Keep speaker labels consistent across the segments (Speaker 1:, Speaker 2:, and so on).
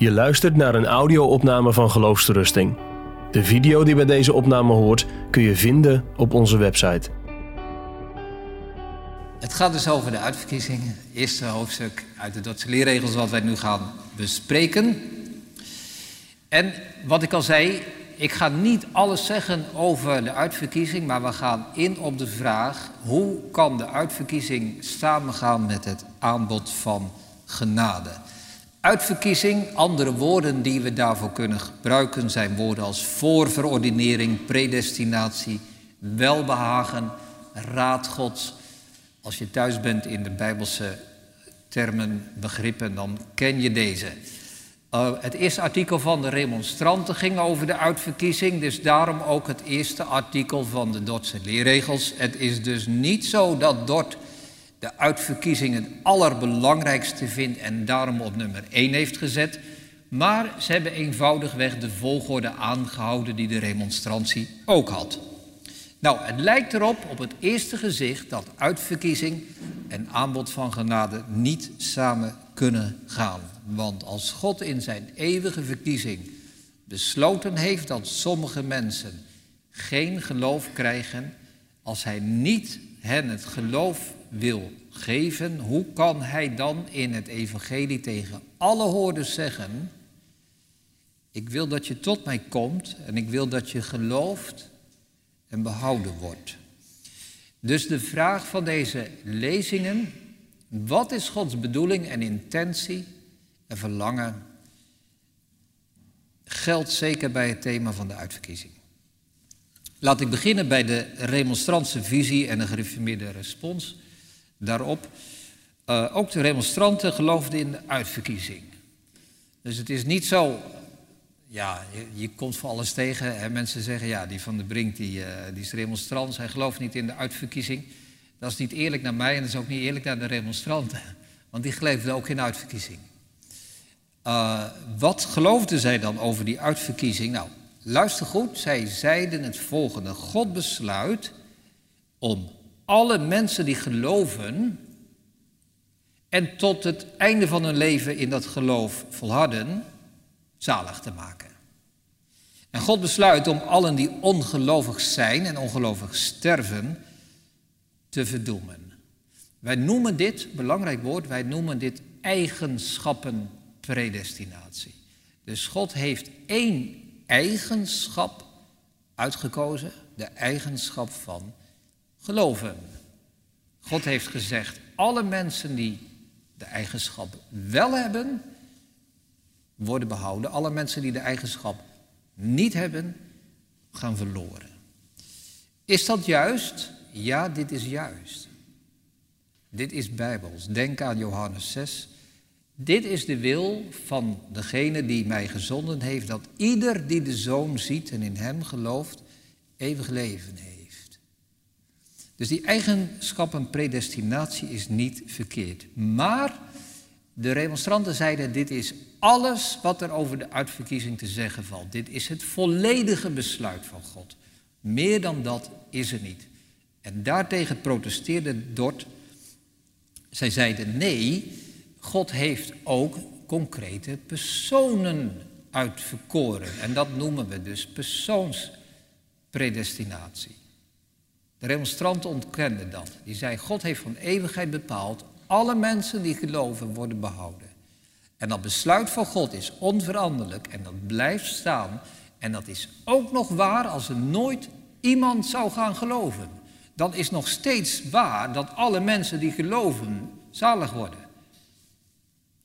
Speaker 1: Je luistert naar een audio-opname van Geloofsterusting. De video die bij deze opname hoort kun je vinden op onze website.
Speaker 2: Het gaat dus over de uitverkiezing. Het eerste hoofdstuk uit de Dordtse leerregels wat wij nu gaan bespreken. En wat ik al zei, ik ga niet alles zeggen over de uitverkiezing, maar we gaan in op de vraag: hoe kan de uitverkiezing samengaan met het aanbod van genade? Uitverkiezing, andere woorden die we daarvoor kunnen gebruiken zijn woorden als voorverordinering, predestinatie, welbehagen, raad Gods. Als je thuis bent in de Bijbelse termen, begrippen, dan ken je deze. Uh, het eerste artikel van de remonstranten ging over de uitverkiezing, dus daarom ook het eerste artikel van de Dordtse leerregels. Het is dus niet zo dat Dort de uitverkiezing het allerbelangrijkste vindt en daarom op nummer 1 heeft gezet. Maar ze hebben eenvoudigweg de volgorde aangehouden die de remonstrantie ook had. Nou, het lijkt erop op het eerste gezicht dat uitverkiezing en aanbod van genade niet samen kunnen gaan. Want als God in zijn eeuwige verkiezing besloten heeft dat sommige mensen geen geloof krijgen, als hij niet hen het geloof wil geven, hoe kan hij dan in het evangelie tegen alle hoorders zeggen, ik wil dat je tot mij komt en ik wil dat je gelooft en behouden wordt. Dus de vraag van deze lezingen, wat is Gods bedoeling en intentie en verlangen, geldt zeker bij het thema van de uitverkiezing. Laat ik beginnen bij de remonstrantse visie en de gereformeerde respons daarop. Uh, ook de remonstranten geloofden in de uitverkiezing. Dus het is niet zo, ja, je, komt voor alles tegen. Hè? Mensen zeggen, ja, die van de Brink, die, uh, die is remonstrant, hij gelooft niet in de uitverkiezing. Dat is niet eerlijk naar mij en dat is ook niet eerlijk naar de remonstranten. Want die geloofden ook in uitverkiezing. Uh, wat geloofden zij dan over die uitverkiezing? Nou, luister goed, zij zeiden het volgende. God besluit om alle mensen die geloven en tot het einde van hun leven in dat geloof volharden, zalig te maken. En God besluit om allen die ongelovig zijn en ongelovig sterven te verdoemen. Wij noemen dit, belangrijk woord, wij noemen dit eigenschappenpredestinatie. Dus God heeft één eigenschap uitgekozen, de eigenschap van geloven. God heeft gezegd, alle mensen die de eigenschap wel hebben, worden behouden. Alle mensen die de eigenschap niet hebben, gaan verloren. Is dat juist? Ja, dit is juist. Dit is bijbels. Denk aan Johannes 6. Dit is de wil van degene die mij gezonden heeft, dat ieder die de zoon ziet en in hem gelooft, eeuwig leven heeft. Dus die eigenschappen predestinatie is niet verkeerd. Maar de remonstranten zeiden, dit is alles wat er over de uitverkiezing te zeggen valt. Dit is het volledige besluit van God. Meer dan dat is er niet. En daartegen protesteerde Dort. Zij zeiden, nee, God heeft ook concrete personen uitverkoren. En dat noemen we dus persoonspredestinatie. De remonstranten ontkenden dat. Die zei, God heeft van eeuwigheid bepaald, alle mensen die geloven worden behouden. En dat besluit van God is onveranderlijk en dat blijft staan. En dat is ook nog waar als er nooit iemand zou gaan geloven. Dan is nog steeds waar dat alle mensen die geloven zalig worden.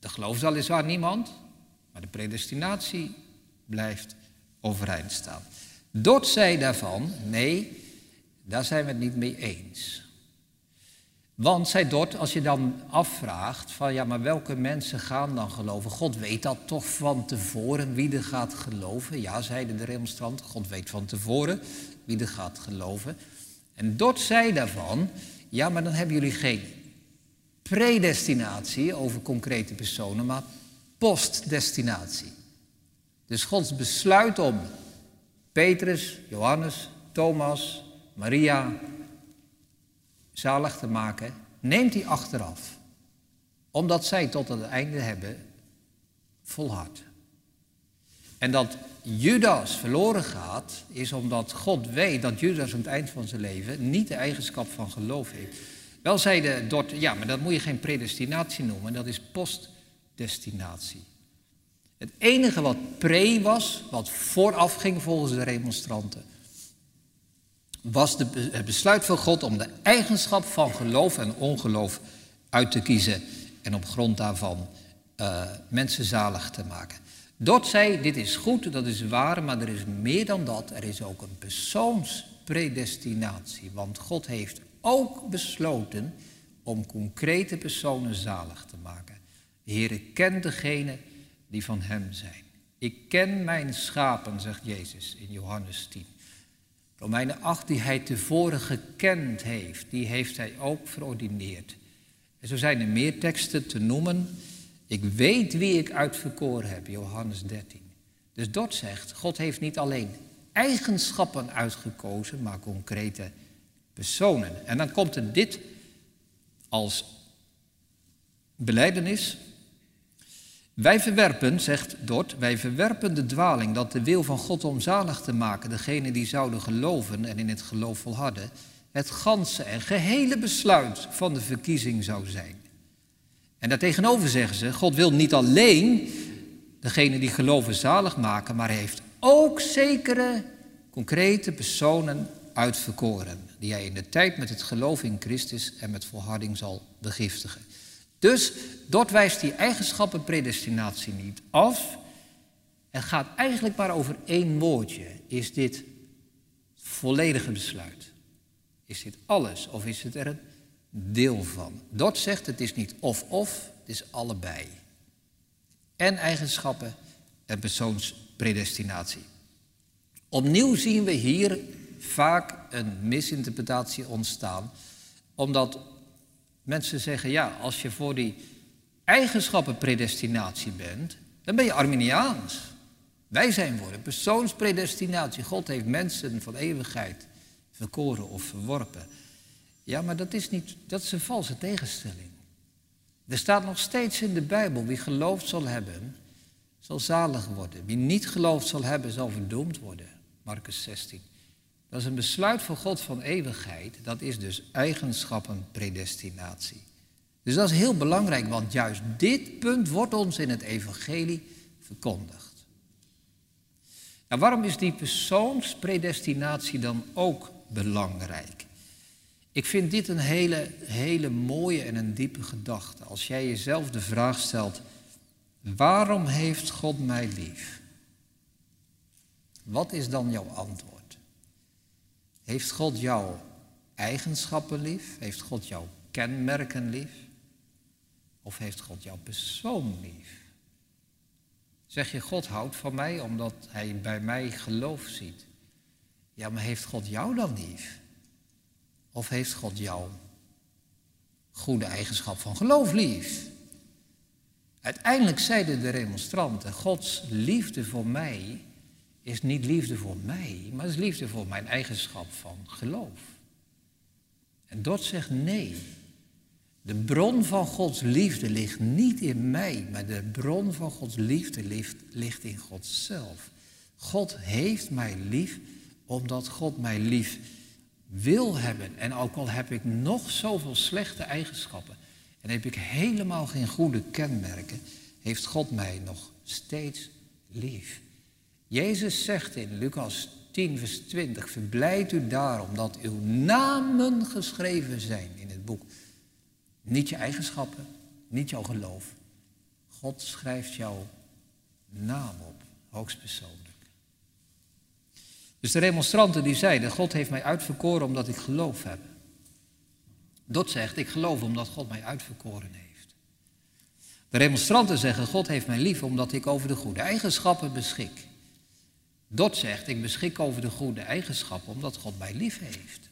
Speaker 2: Er gelooft weliswaar niemand, maar de predestinatie blijft overeind staan. Dort zei daarvan, nee, daar zijn we het niet mee eens. Want, zei Dort, als je dan afvraagt van ja, maar welke mensen gaan dan geloven? God weet dat toch van tevoren wie er gaat geloven? Ja, zeiden de remonstranten, God weet van tevoren wie er gaat geloven. En Dort zei daarvan, ja, maar dan hebben jullie geen predestinatie over concrete personen, maar postdestinatie. Dus Gods besluit om Petrus, Johannes, Thomas, Maria zalig te maken, neemt hij achteraf. Omdat zij tot het einde hebben volhard. En dat Judas verloren gaat, is omdat God weet dat Judas aan het eind van zijn leven niet de eigenschap van geloof heeft. Wel zeiden Dort, ja, maar dat moet je geen predestinatie noemen, dat is postdestinatie. Het enige wat pre was, wat vooraf ging volgens de remonstranten, was de, het besluit van God om de eigenschap van geloof en ongeloof uit te kiezen en op grond daarvan uh, mensen zalig te maken. Dort zei, dit is goed, dat is waar, maar er is meer dan dat. Er is ook een persoonspredestinatie, want God heeft ook besloten om concrete personen zalig te maken. De Heer kent degene die van Hem zijn. Ik ken mijn schapen, zegt Jezus in Johannes 10. Romeinen 8, die Hij tevoren gekend heeft, die heeft Hij ook verordineerd. En zo zijn er meer teksten te noemen. Ik weet wie ik uitverkoren heb, Johannes 13. Dus dat zegt, God heeft niet alleen eigenschappen uitgekozen, maar concrete personen. En dan komt er dit als beleidenis. Wij verwerpen, zegt Dort, wij verwerpen de dwaling dat de wil van God om zalig te maken, degene die zouden geloven en in het geloof volharden, het ganse en gehele besluit van de verkiezing zou zijn. En daartegenover zeggen ze, God wil niet alleen degene die geloven zalig maken, maar hij heeft ook zekere concrete personen uitverkoren, die hij in de tijd met het geloof in Christus en met volharding zal begiftigen. Dus dort wijst die eigenschappen predestinatie niet af. Het gaat eigenlijk maar over één woordje. Is dit volledige besluit? Is dit alles of is het er een deel van? Dort zegt het is niet of-of, het is allebei. En eigenschappen en persoonspredestinatie. Opnieuw zien we hier vaak een misinterpretatie ontstaan, omdat mensen zeggen, ja, als je voor die eigenschappenpredestinatie bent, dan ben je Arminiaans. Wij zijn voor een persoonspredestinatie. God heeft mensen van eeuwigheid verkoren of verworpen. Ja, maar dat is, niet, dat is een valse tegenstelling. Er staat nog steeds in de Bijbel, wie geloofd zal hebben, zal zalig worden. Wie niet geloofd zal hebben, zal verdoemd worden. Marcus 16. Dat is een besluit van God van eeuwigheid. Dat is dus eigenschappenpredestinatie. Dus dat is heel belangrijk, want juist dit punt wordt ons in het evangelie verkondigd. Nou, waarom is die persoonspredestinatie dan ook belangrijk? Ik vind dit een hele, hele mooie en een diepe gedachte. Als jij jezelf de vraag stelt, waarom heeft God mij lief? Wat is dan jouw antwoord? Heeft God jouw eigenschappen lief? Heeft God jouw kenmerken lief? Of heeft God jouw persoon lief? Zeg je, God houdt van mij omdat hij bij mij geloof ziet. Ja, maar heeft God jou dan lief? Of heeft God jouw goede eigenschap van geloof lief? Uiteindelijk zeiden de remonstranten, Gods liefde voor mij is niet liefde voor mij, maar is liefde voor mijn eigenschap van geloof. En dat zegt nee. De bron van Gods liefde ligt niet in mij, maar de bron van Gods liefde ligt, ligt in God zelf. God heeft mij lief omdat God mij lief wil hebben. En ook al heb ik nog zoveel slechte eigenschappen en heb ik helemaal geen goede kenmerken, heeft God mij nog steeds lief. Jezus zegt in Lucas 10, vers 20, verblijd u daarom dat uw namen geschreven zijn in het boek. Niet je eigenschappen, niet jouw geloof. God schrijft jouw naam op, hoogstpersoonlijk. Dus de remonstranten die zeiden, God heeft mij uitverkoren omdat ik geloof heb. Dat zegt, ik geloof omdat God mij uitverkoren heeft. De remonstranten zeggen, God heeft mij lief omdat ik over de goede eigenschappen beschik. Dot zegt, ik beschik over de goede eigenschappen omdat God mij lief heeft.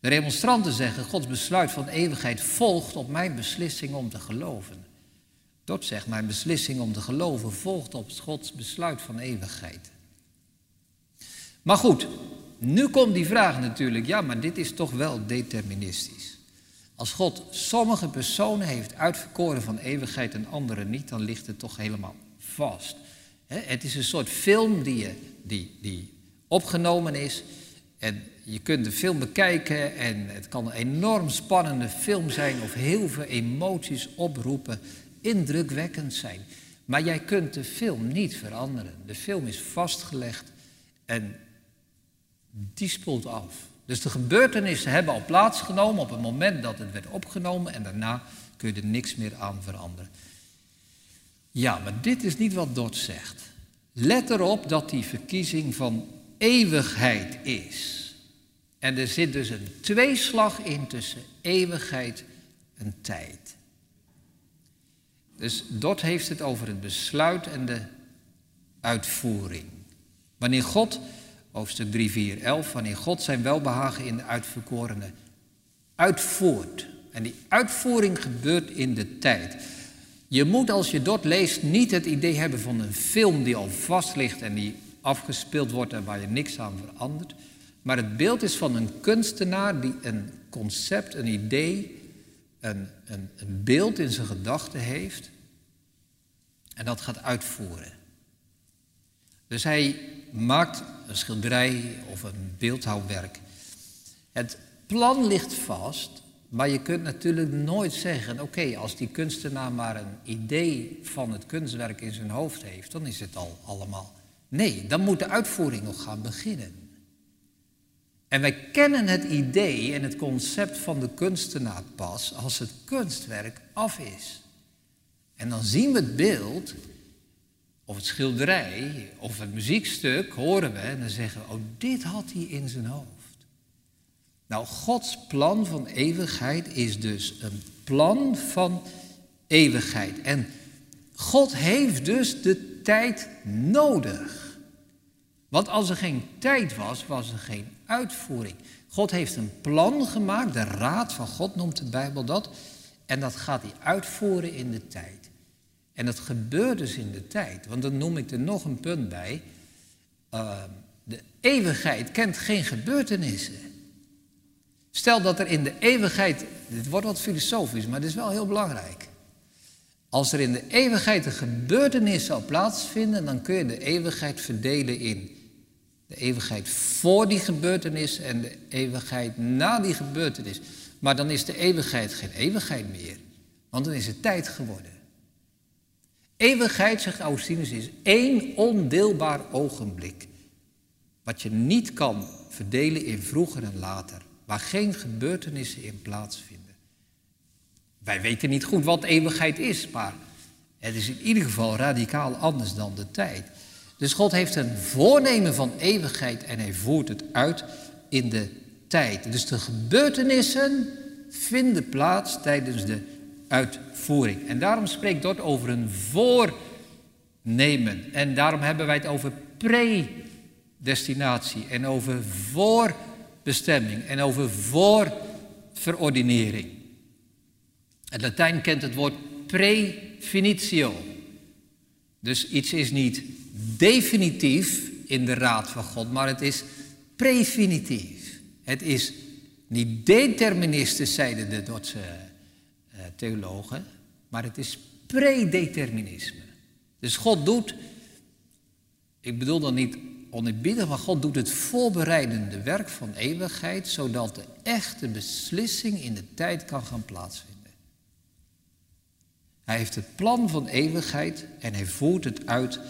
Speaker 2: De remonstranten zeggen, Gods besluit van eeuwigheid volgt op mijn beslissing om te geloven. Dot zegt, mijn beslissing om te geloven volgt op Gods besluit van eeuwigheid. Maar goed, nu komt die vraag natuurlijk, ja, maar dit is toch wel deterministisch. Als God sommige personen heeft uitverkoren van eeuwigheid en andere niet, dan ligt het toch helemaal vast. Het is een soort film die, die, die opgenomen is. En je kunt de film bekijken en het kan een enorm spannende film zijn of heel veel emoties oproepen, indrukwekkend zijn. Maar jij kunt de film niet veranderen. De film is vastgelegd en die spoelt af. Dus de gebeurtenissen hebben al plaatsgenomen op het moment dat het werd opgenomen en daarna kun je er niks meer aan veranderen. Ja, maar dit is niet wat Dort zegt. Let erop dat die verkiezing van eeuwigheid is. En er zit dus een tweeslag in tussen eeuwigheid en tijd. Dus Dort heeft het over het besluit en de uitvoering. Wanneer God, hoofdstuk 3, 4, 11, wanneer God zijn welbehagen in de uitverkorenen uitvoert. En die uitvoering gebeurt in de tijd. Je moet als je Dort leest niet het idee hebben van een film die al vast ligt en die afgespeeld wordt en waar je niks aan verandert. Maar het beeld is van een kunstenaar die een concept, een idee, een, een, een beeld in zijn gedachten heeft en dat gaat uitvoeren. Dus hij maakt een schilderij of een beeldhouwwerk. Het plan ligt vast, maar je kunt natuurlijk nooit zeggen: oké, als die kunstenaar maar een idee van het kunstwerk in zijn hoofd heeft, dan is het al allemaal. Nee, dan moet de uitvoering nog gaan beginnen. En wij kennen het idee en het concept van de kunstenaar pas als het kunstwerk af is. En dan zien we het beeld, of het schilderij, of het muziekstuk, horen we en dan zeggen we, oh, dit had hij in zijn hoofd. Nou, Gods plan van eeuwigheid is dus een plan van eeuwigheid. En God heeft dus de tijd nodig. Want als er geen tijd was, was er geen uitvoering. God heeft een plan gemaakt, de raad van God noemt de Bijbel dat. En dat gaat hij uitvoeren in de tijd. En dat gebeurt dus in de tijd. Want dan noem ik er nog een punt bij. Uh, de eeuwigheid kent geen gebeurtenissen. Stel dat er in de eeuwigheid, dit wordt wat filosofisch, maar dit is wel heel belangrijk. Als er in de eeuwigheid een gebeurtenis zou plaatsvinden, dan kun je de eeuwigheid verdelen in de eeuwigheid voor die gebeurtenis en de eeuwigheid na die gebeurtenis. Maar dan is de eeuwigheid geen eeuwigheid meer, want dan is het tijd geworden. Eeuwigheid, zegt Augustinus, is één ondeelbaar ogenblik. Wat je niet kan verdelen in vroeger en later. Waar geen gebeurtenissen in plaatsvinden. Wij weten niet goed wat eeuwigheid is, maar het is in ieder geval radicaal anders dan de tijd. Dus God heeft een voornemen van eeuwigheid en hij voert het uit in de tijd. Dus de gebeurtenissen vinden plaats tijdens de uitvoering. En daarom spreekt Dort over een voornemen. En daarom hebben wij het over predestinatie en over voorbestemming en over voorverordinering. Het Latijn kent het woord prefinitio. Dus iets is niet definitief in de raad van God, maar het is prefinitief. Het is niet deterministisch, zeiden de Dordtse uh, theologen, maar het is predeterminisme. Dus God doet, ik bedoel dan niet oneerbiedig, maar God doet het voorbereidende werk van eeuwigheid, zodat de echte beslissing in de tijd kan gaan plaatsvinden. Hij heeft het plan van eeuwigheid en hij voert het uit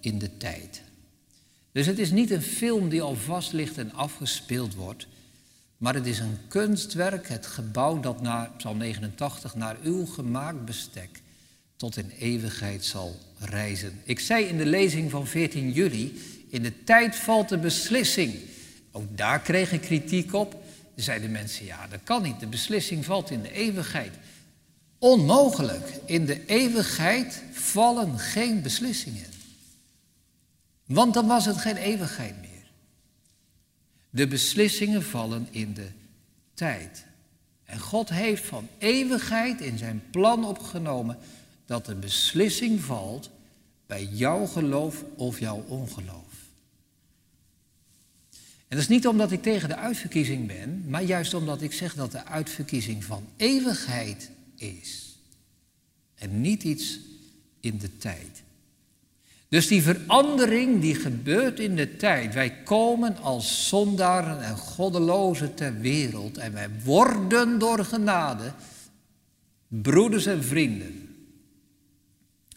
Speaker 2: in de tijd. Dus het is niet een film die al vast ligt en afgespeeld wordt, maar het is een kunstwerk, het gebouw dat naar Psalm 89 naar uw gemaakt bestek tot in eeuwigheid zal reizen. Ik zei in de lezing van 14 juli, in de tijd valt de beslissing. Ook daar kreeg ik kritiek op. Zeiden mensen, ja, dat kan niet. De beslissing valt in de eeuwigheid. Onmogelijk. In de eeuwigheid vallen geen beslissingen. Want dan was het geen eeuwigheid meer. De beslissingen vallen in de tijd. En God heeft van eeuwigheid in zijn plan opgenomen dat de beslissing valt bij jouw geloof of jouw ongeloof. En dat is niet omdat ik tegen de uitverkiezing ben, maar juist omdat ik zeg dat de uitverkiezing van eeuwigheid is. En niet iets in de tijd. Dus die verandering die gebeurt in de tijd. Wij komen als zondaren en goddelozen ter wereld en wij worden door genade broeders en vrienden.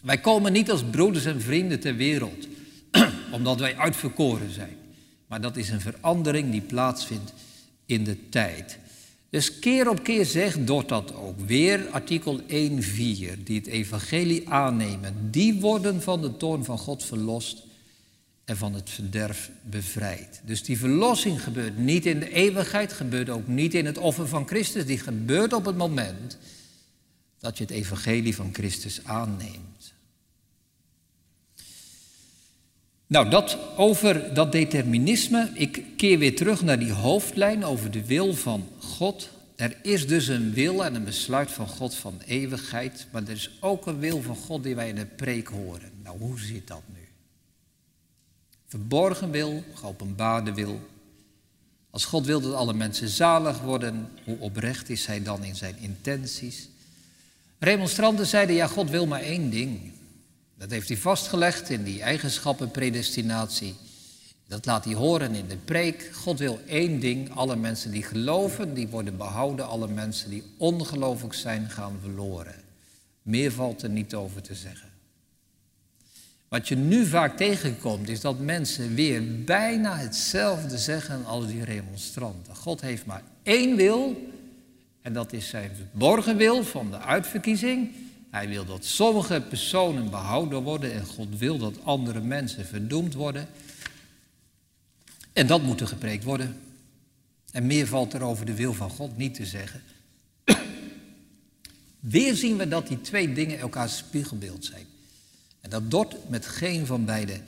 Speaker 2: Wij komen niet als broeders en vrienden ter wereld, omdat wij uitverkoren zijn. Maar dat is een verandering die plaatsvindt in de tijd. Dus keer op keer zegt dat ook weer artikel 1.4, die het evangelie aannemen, die worden van de toorn van God verlost en van het verderf bevrijd. Dus die verlossing gebeurt niet in de eeuwigheid, gebeurt ook niet in het offer van Christus, die gebeurt op het moment dat je het evangelie van Christus aanneemt. Nou, dat over dat determinisme. Ik keer weer terug naar die hoofdlijn over de wil van God. Er is dus een wil en een besluit van God van eeuwigheid, maar er is ook een wil van God die wij in de preek horen. Nou, hoe zit dat nu? Verborgen wil, geopenbaarde wil. Als God wil dat alle mensen zalig worden, hoe oprecht is Hij dan in zijn intenties? Remonstranten zeiden, ja, God wil maar één ding. Dat heeft hij vastgelegd in die eigenschappenpredestinatie. Dat laat hij horen in de preek. God wil één ding. Alle mensen die geloven, die worden behouden. Alle mensen die ongelovig zijn, gaan verloren. Meer valt er niet over te zeggen. Wat je nu vaak tegenkomt, is dat mensen weer bijna hetzelfde zeggen als die remonstranten. God heeft maar één wil en dat is zijn verborgen wil van de uitverkiezing. Hij wil dat sommige personen behouden worden en God wil dat andere mensen verdoemd worden. En dat moet er gepreekt worden. En meer valt er over de wil van God niet te zeggen. Weer zien we dat die twee dingen elkaars spiegelbeeld zijn. En dat Dort met geen van beide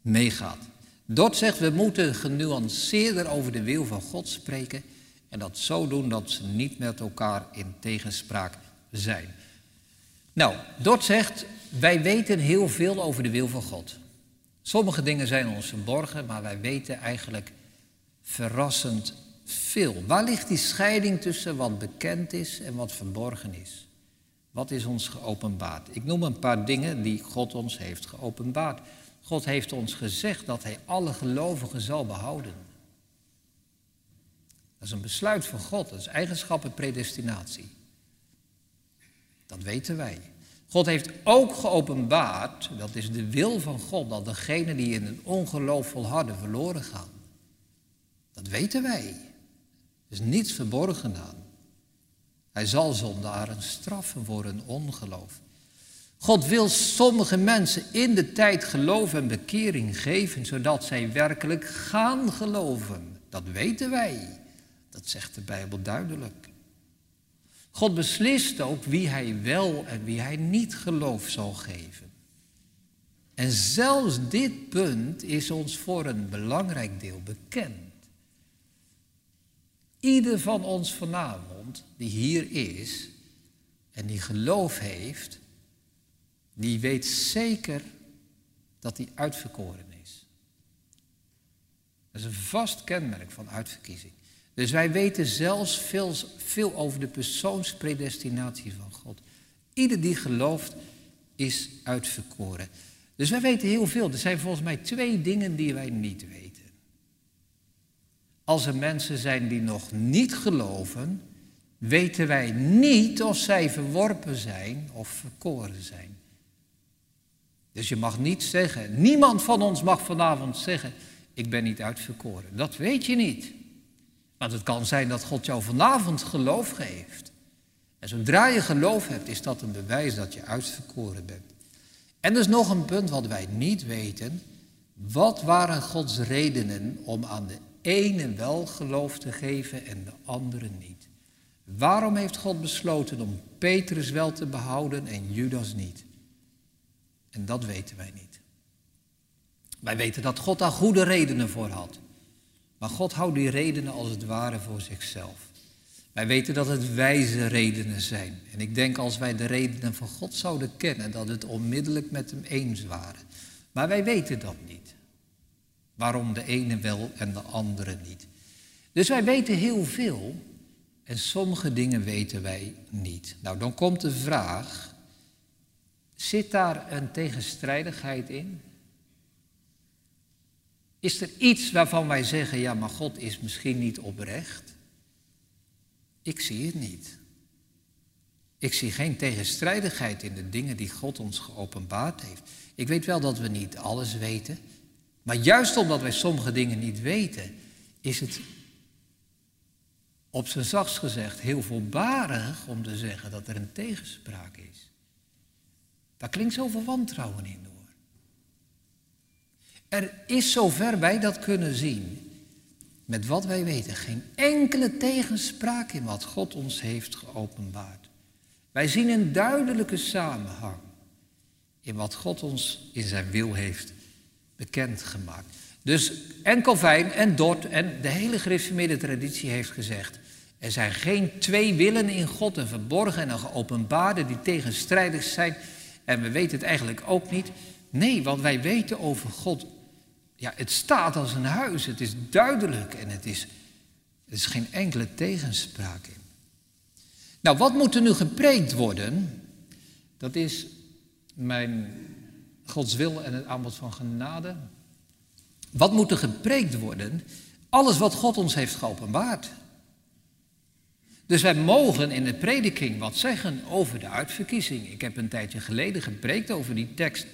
Speaker 2: meegaat. Dort zegt we moeten genuanceerder over de wil van God spreken. En dat zo doen dat ze niet met elkaar in tegenspraak zijn. Nou, Dort zegt, wij weten heel veel over de wil van God. Sommige dingen zijn ons verborgen, maar wij weten eigenlijk verrassend veel. Waar ligt die scheiding tussen wat bekend is en wat verborgen is? Wat is ons geopenbaard? Ik noem een paar dingen die God ons heeft geopenbaard. God heeft ons gezegd dat Hij alle gelovigen zal behouden. Dat is een besluit van God, dat is eigenschappen predestinatie. Dat weten wij. God heeft ook geopenbaard, dat is de wil van God, dat degenen die in een ongeloof volharden verloren gaan. Dat weten wij. Er is niets verborgen aan. Hij zal zondaren straffen voor hun ongeloof. God wil sommige mensen in de tijd geloof en bekering geven, zodat zij werkelijk gaan geloven. Dat weten wij. Dat zegt de Bijbel duidelijk. God beslist ook wie hij wel en wie hij niet geloof zal geven. En zelfs dit punt is ons voor een belangrijk deel bekend. Ieder van ons vanavond die hier is en die geloof heeft, die weet zeker dat hij uitverkoren is. Dat is een vast kenmerk van uitverkiezing. Dus wij weten zelfs veel, veel over de persoonspredestinatie van God. Ieder die gelooft is uitverkoren. Dus wij weten heel veel. Er zijn volgens mij twee dingen die wij niet weten. Als er mensen zijn die nog niet geloven, weten wij niet of zij verworpen zijn of verkoren zijn. Dus je mag niet zeggen, niemand van ons mag vanavond zeggen, ik ben niet uitverkoren. Dat weet je niet. Want het kan zijn dat God jou vanavond geloof geeft. En zodra je geloof hebt, is dat een bewijs dat je uitverkoren bent. En er is nog een punt wat wij niet weten. Wat waren Gods redenen om aan de ene wel geloof te geven en de andere niet? Waarom heeft God besloten om Petrus wel te behouden en Judas niet? En dat weten wij niet. Wij weten dat God daar goede redenen voor had. Maar God houdt die redenen als het ware voor zichzelf. Wij weten dat het wijze redenen zijn. En ik denk als wij de redenen van God zouden kennen, dat het onmiddellijk met hem eens waren. Maar wij weten dat niet. Waarom de ene wel en de andere niet. Dus wij weten heel veel en sommige dingen weten wij niet. Nou, dan komt de vraag, zit daar een tegenstrijdigheid in? Is er iets waarvan wij zeggen, ja, maar God is misschien niet oprecht? Ik zie het niet. Ik zie geen tegenstrijdigheid in de dingen die God ons geopenbaard heeft. Ik weet wel dat we niet alles weten. Maar juist omdat wij sommige dingen niet weten, is het op zijn zachtst gezegd heel voorbarig om te zeggen dat er een tegenspraak is. Daar klinkt zoveel wantrouwen in door. Er is zover wij dat kunnen zien, met wat wij weten, geen enkele tegenspraak in wat God ons heeft geopenbaard. Wij zien een duidelijke samenhang in wat God ons in zijn wil heeft bekendgemaakt. Dus en Calvijn en Dort en de hele gereformeerde traditie heeft gezegd... er zijn geen twee willen in God, een verborgen en een geopenbaarde... die tegenstrijdig zijn en we weten het eigenlijk ook niet. Nee, wat wij weten over God, ja, het staat als een huis. Het is duidelijk en het is, er is geen enkele tegenspraak in. Nou, wat moet er nu gepreekt worden? Dat is mijn Gods wil en het aanbod van genade. Wat moet er gepreekt worden? Alles wat God ons heeft geopenbaard. Dus wij mogen in de prediking wat zeggen over de uitverkiezing. Ik heb een tijdje geleden gepreekt over die tekst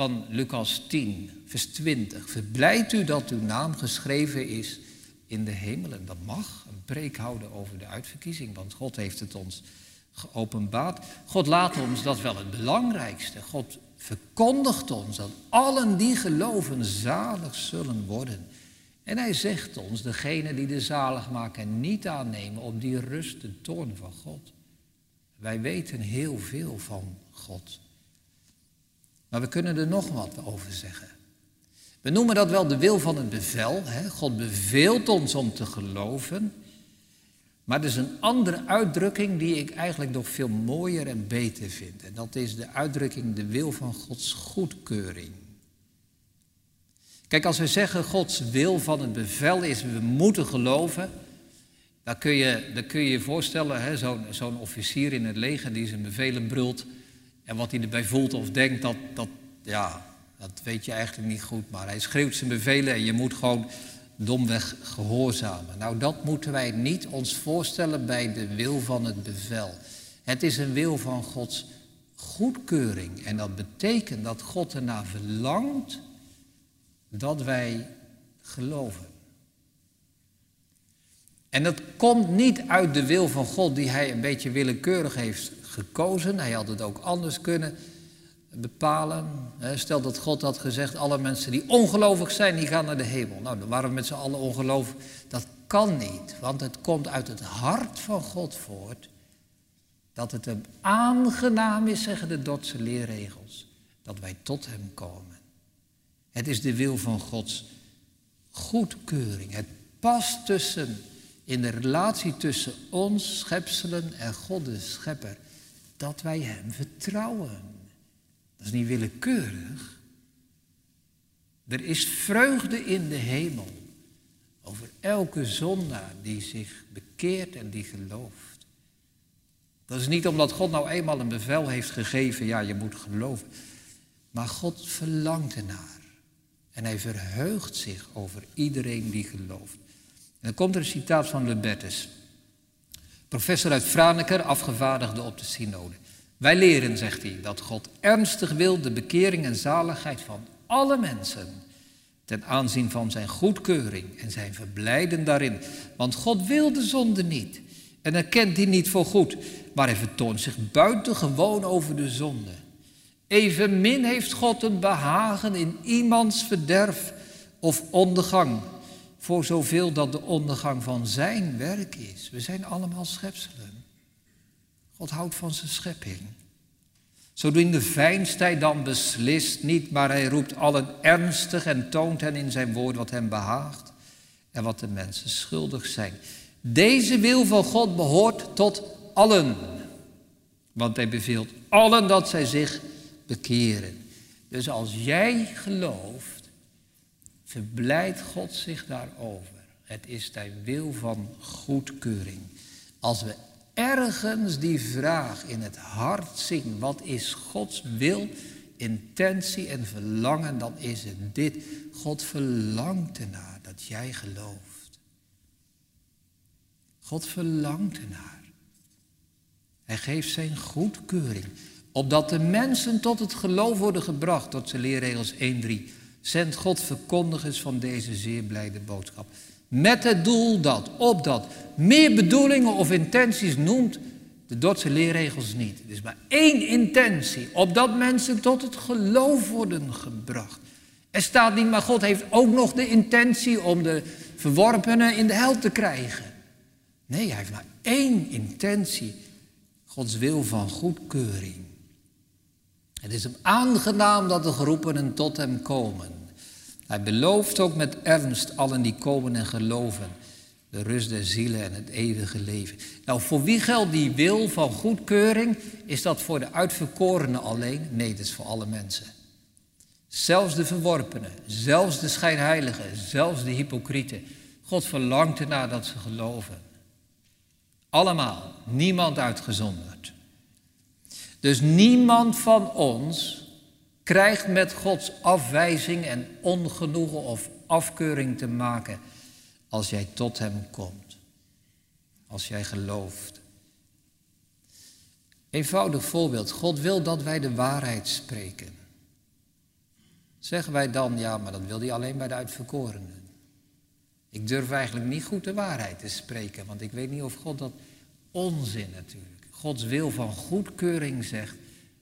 Speaker 2: van Lucas 10, vers 20. Verblijdt u dat uw naam geschreven is in de hemelen. Dat mag, een preek houden over de uitverkiezing, want God heeft het ons geopenbaard. God laat ons dat wel het belangrijkste. God verkondigt ons dat allen die geloven zalig zullen worden. En hij zegt ons, degene die de zaligmaker niet aannemen, op die rust de toorn van God. Wij weten heel veel van God. Maar we kunnen er nog wat over zeggen. We noemen dat wel de wil van het bevel. Hè? God beveelt ons om te geloven. Maar er is een andere uitdrukking die ik eigenlijk nog veel mooier en beter vind. En dat is de uitdrukking de wil van Gods goedkeuring. Kijk, als we zeggen Gods wil van het bevel is, we moeten geloven, dan kun je dan kun je, voorstellen, zo'n zo'n officier in het leger die zijn bevelen brult en wat hij erbij voelt of denkt, dat, dat, ja, dat weet je eigenlijk niet goed. Maar hij schreeuwt zijn bevelen en je moet gewoon domweg gehoorzamen. Nou, dat moeten wij niet ons voorstellen bij de wil van het bevel. Het is een wil van Gods goedkeuring. En dat betekent dat God ernaar verlangt dat wij geloven. En dat komt niet uit de wil van God die hij een beetje willekeurig heeft gekozen. Hij had het ook anders kunnen bepalen. Stel dat God had gezegd, alle mensen die ongelovig zijn, die gaan naar de hemel. Nou, dan waren we met z'n allen ongelovig. Dat kan niet, want het komt uit het hart van God voort. Dat het hem aangenaam is, zeggen de Dordtse leerregels, dat wij tot hem komen. Het is de wil van Gods goedkeuring. Het past tussen, in de relatie tussen ons, schepselen en God de schepper, dat wij hem vertrouwen. Dat is niet willekeurig. Er is vreugde in de hemel over elke zondaar die zich bekeert en die gelooft. Dat is niet omdat God nou eenmaal een bevel heeft gegeven, ja, je moet geloven. Maar God verlangt ernaar. En hij verheugt zich over iedereen die gelooft. En dan komt er een citaat van Lebertus. Professor uit Franeker, afgevaardigde op de synode. Wij leren, zegt hij, dat God ernstig wil de bekering en zaligheid van alle mensen ten aanzien van zijn goedkeuring en zijn verblijden daarin. Want God wil de zonde niet en erkent die niet voor goed, maar hij vertoont zich buitengewoon over de zonde. Evenmin heeft God een behagen in iemands verderf of ondergang, voor zoveel dat de ondergang van zijn werk is. We zijn allemaal schepselen. God houdt van zijn schepping. Zodoende veinst hij dan beslist niet, maar hij roept allen ernstig en toont hen in zijn woord wat hem behaagt en wat de mensen schuldig zijn. Deze wil van God behoort tot allen, want hij beveelt allen dat zij zich bekeren. Dus als jij gelooft, verblijdt God zich daarover. Het is zijn wil van goedkeuring. Als we ergens die vraag in het hart zien, wat is Gods wil? intentie en verlangen, dan is het dit. God verlangt ernaar dat jij gelooft. God verlangt ernaar. Hij geeft zijn goedkeuring, opdat de mensen tot het geloof worden gebracht, tot zijn leerregels 1.3. Zend God verkondigers van deze zeer blijde boodschap. Met het doel dat, opdat, meer bedoelingen of intenties noemt de Dordtse leerregels niet. Er is maar één intentie, opdat mensen tot het geloof worden gebracht. Er staat niet, maar God heeft ook nog de intentie om de verworpenen in de hel te krijgen. Nee, hij heeft maar één intentie. Gods wil van goedkeuring. Het is hem aangenaam dat de geroepenen tot hem komen. Hij belooft ook met ernst allen die komen en geloven de rust der zielen en het eeuwige leven. Nou, voor wie geldt die wil van goedkeuring? Is dat voor de uitverkorenen alleen? Nee, dat is voor alle mensen. Zelfs de verworpenen, zelfs de schijnheiligen, zelfs de hypocrieten. God verlangt ernaar dat ze geloven. Allemaal, niemand uitgezonderd. Dus niemand van ons krijgt met Gods afwijzing en ongenoegen of afkeuring te maken als jij tot Hem komt. Als jij gelooft. Eenvoudig voorbeeld. God wil dat wij de waarheid spreken. Zeggen wij dan, ja, maar dat wil hij alleen bij de uitverkorenen. Ik durf eigenlijk niet goed de waarheid te spreken, want ik weet niet of God dat onzin natuurlijk. Gods wil van goedkeuring zegt,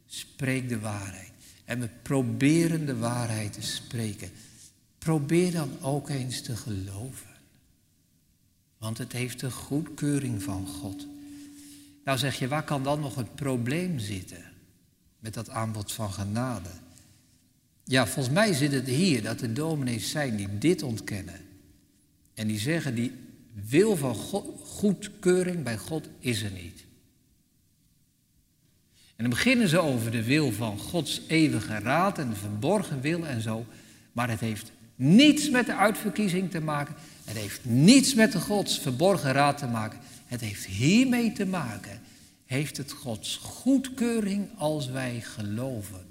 Speaker 2: spreek de waarheid. En we proberen de waarheid te spreken. Probeer dan ook eens te geloven. Want het heeft de goedkeuring van God. Nou zeg je, waar kan dan nog het probleem zitten met dat aanbod van genade? Ja, volgens mij zit het hier dat er dominees zijn die dit ontkennen. En die zeggen, die wil van goedkeuring bij God is er niet. En dan beginnen ze over de wil van Gods eeuwige raad en de verborgen wil en zo. Maar het heeft niets met de uitverkiezing te maken. Het heeft niets met de Gods verborgen raad te maken. Het heeft hiermee te maken. Heeft het Gods goedkeuring als wij geloven?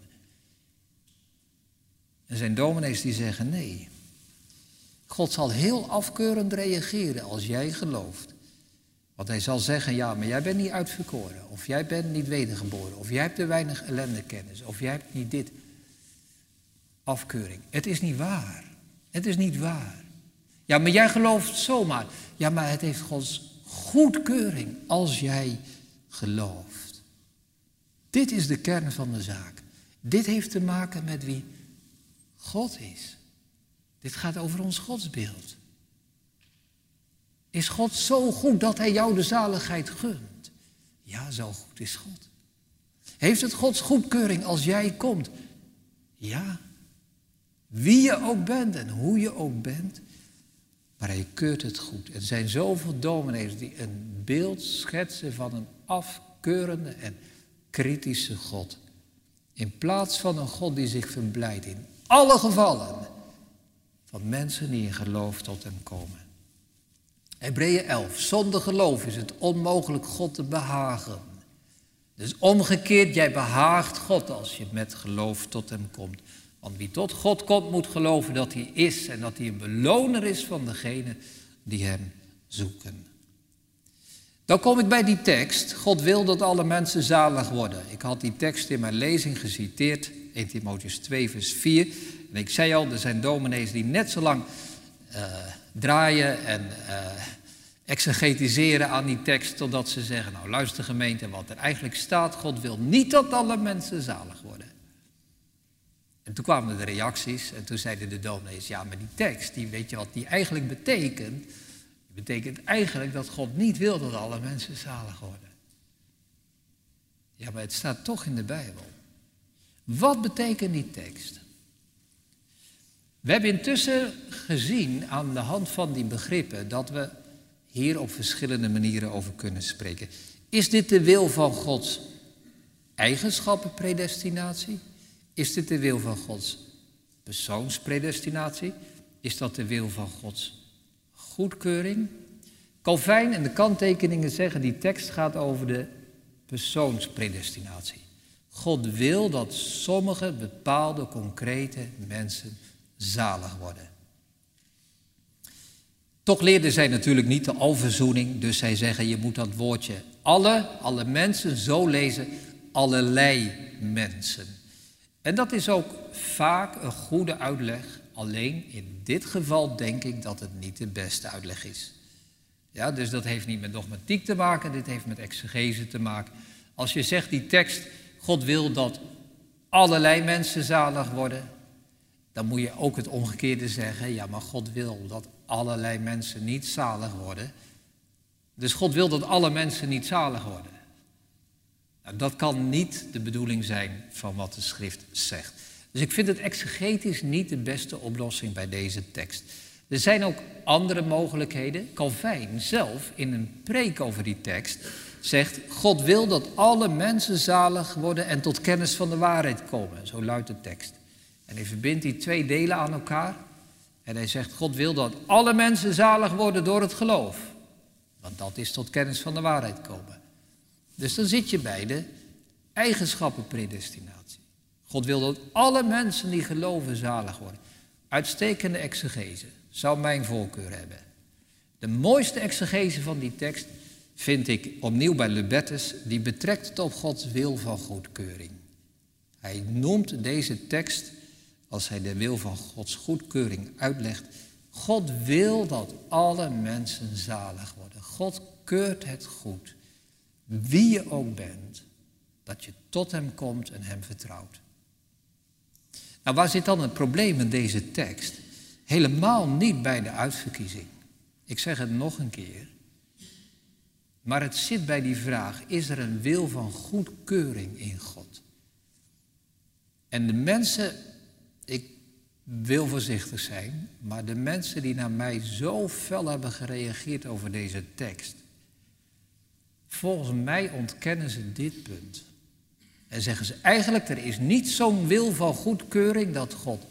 Speaker 2: Er zijn dominees die zeggen nee. God zal heel afkeurend reageren als jij gelooft. Want hij zal zeggen, ja, maar jij bent niet uitverkoren. Of jij bent niet wedergeboren. Of jij hebt te weinig ellendekennis. Of jij hebt niet dit. Afkeuring. Het is niet waar. Het is niet waar. Ja, maar jij gelooft zomaar. Ja, maar het heeft Gods goedkeuring als jij gelooft. Dit is de kern van de zaak. Dit heeft te maken met wie God is. Dit gaat over ons godsbeeld. Is God zo goed dat Hij jou de zaligheid gunt? Ja, zo goed is God. Heeft het Gods goedkeuring als jij komt? Ja. Wie je ook bent en hoe je ook bent, maar hij keurt het goed. Er zijn zoveel dominees die een beeld schetsen van een afkeurende en kritische God. In plaats van een God die zich verblijdt in alle gevallen van mensen die in geloof tot hem komen. Hebreeën 11. Zonder geloof is het onmogelijk God te behagen. Dus omgekeerd, jij behaagt God als je met geloof tot hem komt. Want wie tot God komt, moet geloven dat hij is en dat hij een beloner is van degenen die hem zoeken. Dan kom ik bij die tekst. God wil dat alle mensen zalig worden. Ik had die tekst in mijn lezing geciteerd, 1 Timotheus 2, vers 4. En ik zei al, er zijn dominees die net zo lang uh, draaien en uh, exegetiseren aan die tekst, totdat ze zeggen, nou luister gemeente, wat er eigenlijk staat, God wil niet dat alle mensen zalig worden. En toen kwamen de reacties en toen zeiden de dominees, ja, maar die tekst, die weet je wat die eigenlijk betekent? Die betekent eigenlijk dat God niet wil dat alle mensen zalig worden. Ja, maar het staat toch in de Bijbel. Wat betekent die tekst? We hebben intussen gezien aan de hand van die begrippen dat we hier op verschillende manieren over kunnen spreken. Is dit de wil van Gods eigenschappen predestinatie? Is dit de wil van Gods persoonspredestinatie? Is dat de wil van Gods goedkeuring? Calvijn en de kanttekeningen zeggen die tekst gaat over de persoonspredestinatie. God wil dat sommige bepaalde concrete mensen zalig worden. Toch leerden zij natuurlijk niet de alverzoening, dus zij zeggen je moet dat woordje alle, alle mensen zo lezen, allerlei mensen. En dat is ook vaak een goede uitleg, alleen in dit geval denk ik dat het niet de beste uitleg is. Ja, dus dat heeft niet met dogmatiek te maken, dit heeft met exegese te maken. Als je zegt die tekst, God wil dat allerlei mensen zalig worden, dan moet je ook het omgekeerde zeggen. Ja, maar God wil dat allerlei mensen niet zalig worden. Dus God wil dat alle mensen niet zalig worden. Nou, dat kan niet de bedoeling zijn van wat de schrift zegt. Dus ik vind het exegetisch niet de beste oplossing bij deze tekst. Er zijn ook andere mogelijkheden. Calvijn zelf in een preek over die tekst zegt: God wil dat alle mensen zalig worden en tot kennis van de waarheid komen. Zo luidt de tekst. En hij verbindt die twee delen aan elkaar. En hij zegt: God wil dat alle mensen zalig worden door het geloof. Want dat is tot kennis van de waarheid komen. Dus dan zit je bij de eigenschappen predestinatie. God wil dat alle mensen die geloven zalig worden. Uitstekende exegese zou mijn voorkeur hebben. De mooiste exegese van die tekst vind ik opnieuw bij Lubettes, die betrekt het op Gods wil van goedkeuring. Hij noemt deze tekst, als hij de wil van Gods goedkeuring uitlegt, God wil dat alle mensen zalig worden. God keurt het goed, wie je ook bent, dat je tot Hem komt en Hem vertrouwt. Nou, waar zit dan het probleem in deze tekst? Helemaal niet bij de uitverkiezing. Ik zeg het nog een keer. Maar het zit bij die vraag: is er een wil van goedkeuring in God? En de mensen, wil voorzichtig zijn, maar de mensen die naar mij zo fel hebben gereageerd over deze tekst, volgens mij ontkennen ze dit punt. En zeggen ze eigenlijk, er is niet zo'n wil van goedkeuring dat God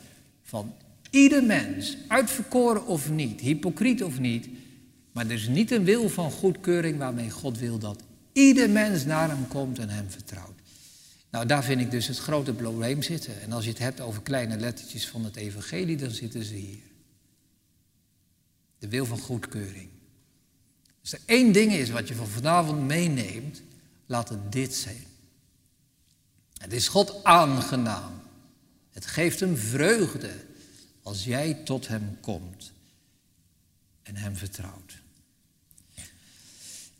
Speaker 2: van ieder mens, uitverkoren of niet, hypocriet of niet, maar er is niet een wil van goedkeuring waarmee God wil dat ieder mens naar hem komt en hem vertrouwt. Nou, daar vind ik dus het grote probleem zitten. En als je het hebt over kleine lettertjes van het evangelie, dan zitten ze hier. De wil van goedkeuring. Als er één ding is wat je van vanavond meeneemt, laat het dit zijn. Het is God aangenaam. Het geeft hem vreugde als jij tot hem komt en hem vertrouwt.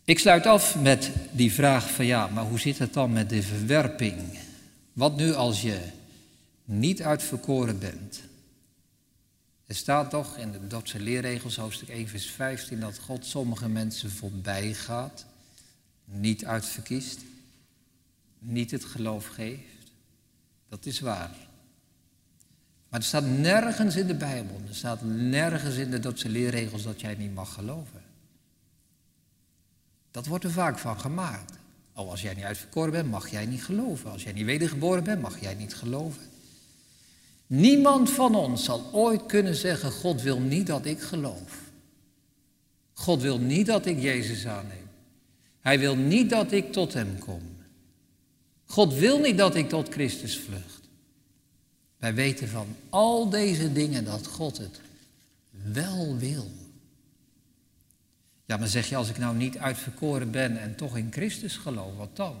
Speaker 2: Ik sluit af met die vraag van ja, maar hoe zit het dan met de verwerping? Wat nu als je niet uitverkoren bent? Er staat toch in de Dordtse leerregels, hoofdstuk 1, vers 15, dat God sommige mensen voorbij gaat, niet uitverkiest, niet het geloof geeft. Dat is waar. Maar er staat nergens in de Bijbel, er staat nergens in de Dordtse leerregels dat jij niet mag geloven. Dat wordt er vaak van gemaakt. Oh, als jij niet uitverkoren bent, mag jij niet geloven. Als jij niet wedergeboren bent, mag jij niet geloven. Niemand van ons zal ooit kunnen zeggen: God wil niet dat ik geloof. God wil niet dat ik Jezus aanneem. Hij wil niet dat ik tot Hem kom. God wil niet dat ik tot Christus vlucht. Wij weten van al deze dingen dat God het wel wil. Ja, maar zeg je, als ik nou niet uitverkoren ben en toch in Christus geloof, wat dan?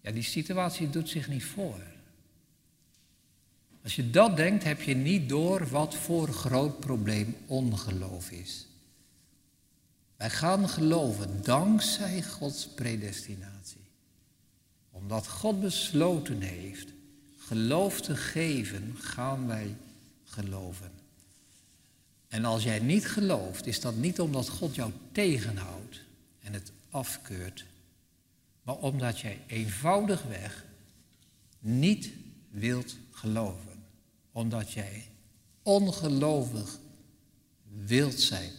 Speaker 2: Ja, die situatie doet zich niet voor. Als je dat denkt, heb je niet door wat voor groot probleem ongeloof is. Wij gaan geloven dankzij Gods predestinatie. Omdat God besloten heeft geloof te geven, gaan wij geloven. En als jij niet gelooft, is dat niet omdat God jou tegenhoudt en het afkeurt, maar omdat jij eenvoudigweg niet wilt geloven. Omdat jij ongelovig wilt zijn.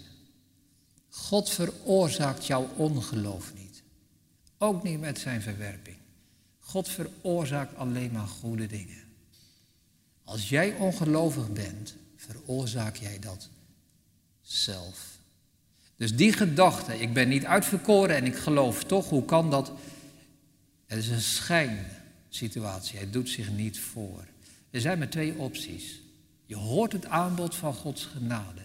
Speaker 2: God veroorzaakt jouw ongeloof niet. Ook niet met zijn verwerping. God veroorzaakt alleen maar goede dingen. Als jij ongelovig bent, veroorzaak jij dat zelf. Dus die gedachte, ik ben niet uitverkoren en ik geloof toch, hoe kan dat? Het is een schijn, situatie. Hij doet zich niet voor. Er zijn maar twee opties. Je hoort het aanbod van Gods genade.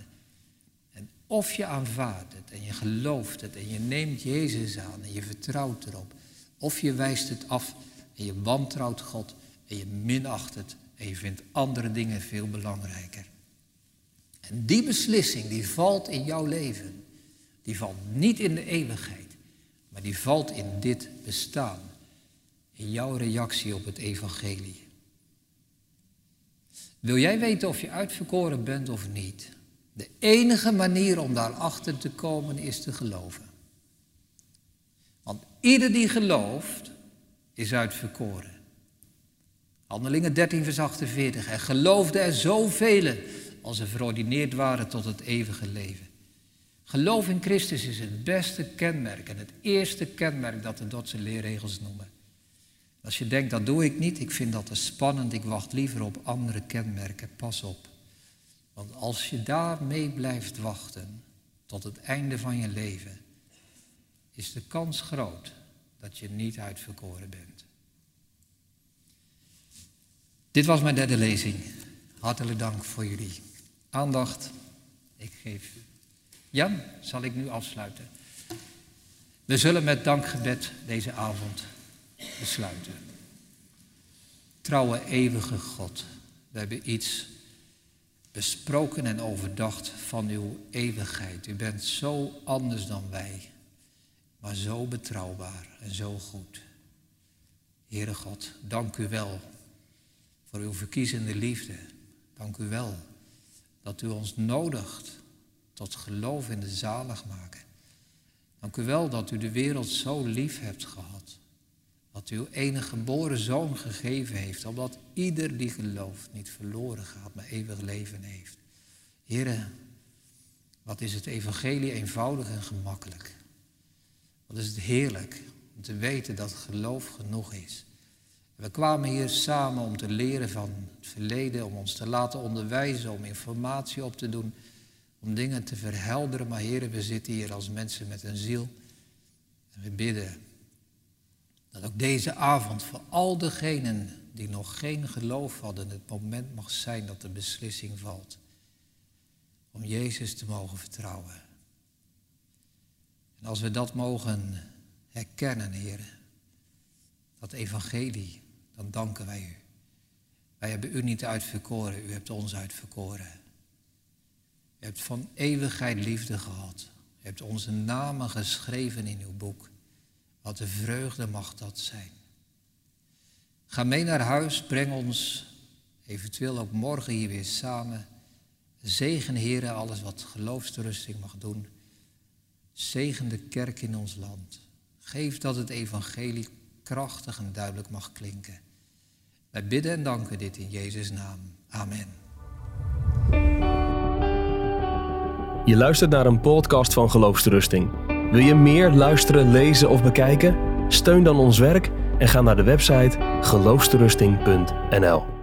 Speaker 2: En of je aanvaardt het en je gelooft het en je neemt Jezus aan en je vertrouwt erop. Of je wijst het af en je wantrouwt God en je minacht het en je vindt andere dingen veel belangrijker. En die beslissing die valt in jouw leven. Die valt niet in de eeuwigheid, maar die valt in dit bestaan. In jouw reactie op het evangelie. Wil jij weten of je uitverkoren bent of niet? De enige manier om daarachter te komen is te geloven. Want ieder die gelooft, is uitverkoren. Handelingen 13, vers 48. Er geloofden er zoveel als ze verordineerd waren tot het eeuwige leven. Geloof in Christus is het beste kenmerk en het eerste kenmerk dat de Dotse leerregels noemen. Als je denkt, dat doe ik niet, ik vind dat te spannend, ik wacht liever op andere kenmerken, pas op. Want als je daarmee blijft wachten tot het einde van je leven, is de kans groot dat je niet uitverkoren bent. Dit was mijn derde lezing. Hartelijk dank voor jullie aandacht. Ik geef. Jan, zal ik nu afsluiten? We zullen met dankgebed deze avond besluiten. Trouwe eeuwige God, we hebben iets besproken en overdacht van uw eeuwigheid. U bent zo anders dan wij, maar zo betrouwbaar en zo goed. Heere God, dank u wel voor uw verkiezende liefde. Dank u wel dat u ons nodigt tot geloof in de zalig maken. Dank u wel dat u de wereld zo lief hebt gehad. Dat u uw enige geboren zoon gegeven heeft, omdat ieder die gelooft niet verloren gaat, maar eeuwig leven heeft. Heren, wat is het evangelie eenvoudig en gemakkelijk. Wat is het heerlijk om te weten dat geloof genoeg is. We kwamen hier samen om te leren van het verleden, om ons te laten onderwijzen, om informatie op te doen, om dingen te verhelderen. Maar heren, we zitten hier als mensen met een ziel. En we bidden dat ook deze avond voor al degenen die nog geen geloof hadden, het moment mag zijn dat de beslissing valt. Om Jezus te mogen vertrouwen. En als we dat mogen herkennen, heren, dat evangelie, dan danken wij u. Wij hebben u niet uitverkoren, u hebt ons uitverkoren. U hebt van eeuwigheid liefde gehad. U hebt onze namen geschreven in uw boek. Wat een vreugde mag dat zijn. Ga mee naar huis, breng ons eventueel ook morgen hier weer samen. Zegen, Heren, alles wat geloofsterusting mag doen. Zegen de kerk in ons land. Geef dat het evangelie krachtig en duidelijk mag klinken. Wij bidden en danken dit in Jezus' naam. Amen.
Speaker 1: Je luistert naar een podcast van Geloofsterusting. Wil je meer luisteren, lezen of bekijken? Steun dan ons werk en ga naar de website geloofsterusting.nl.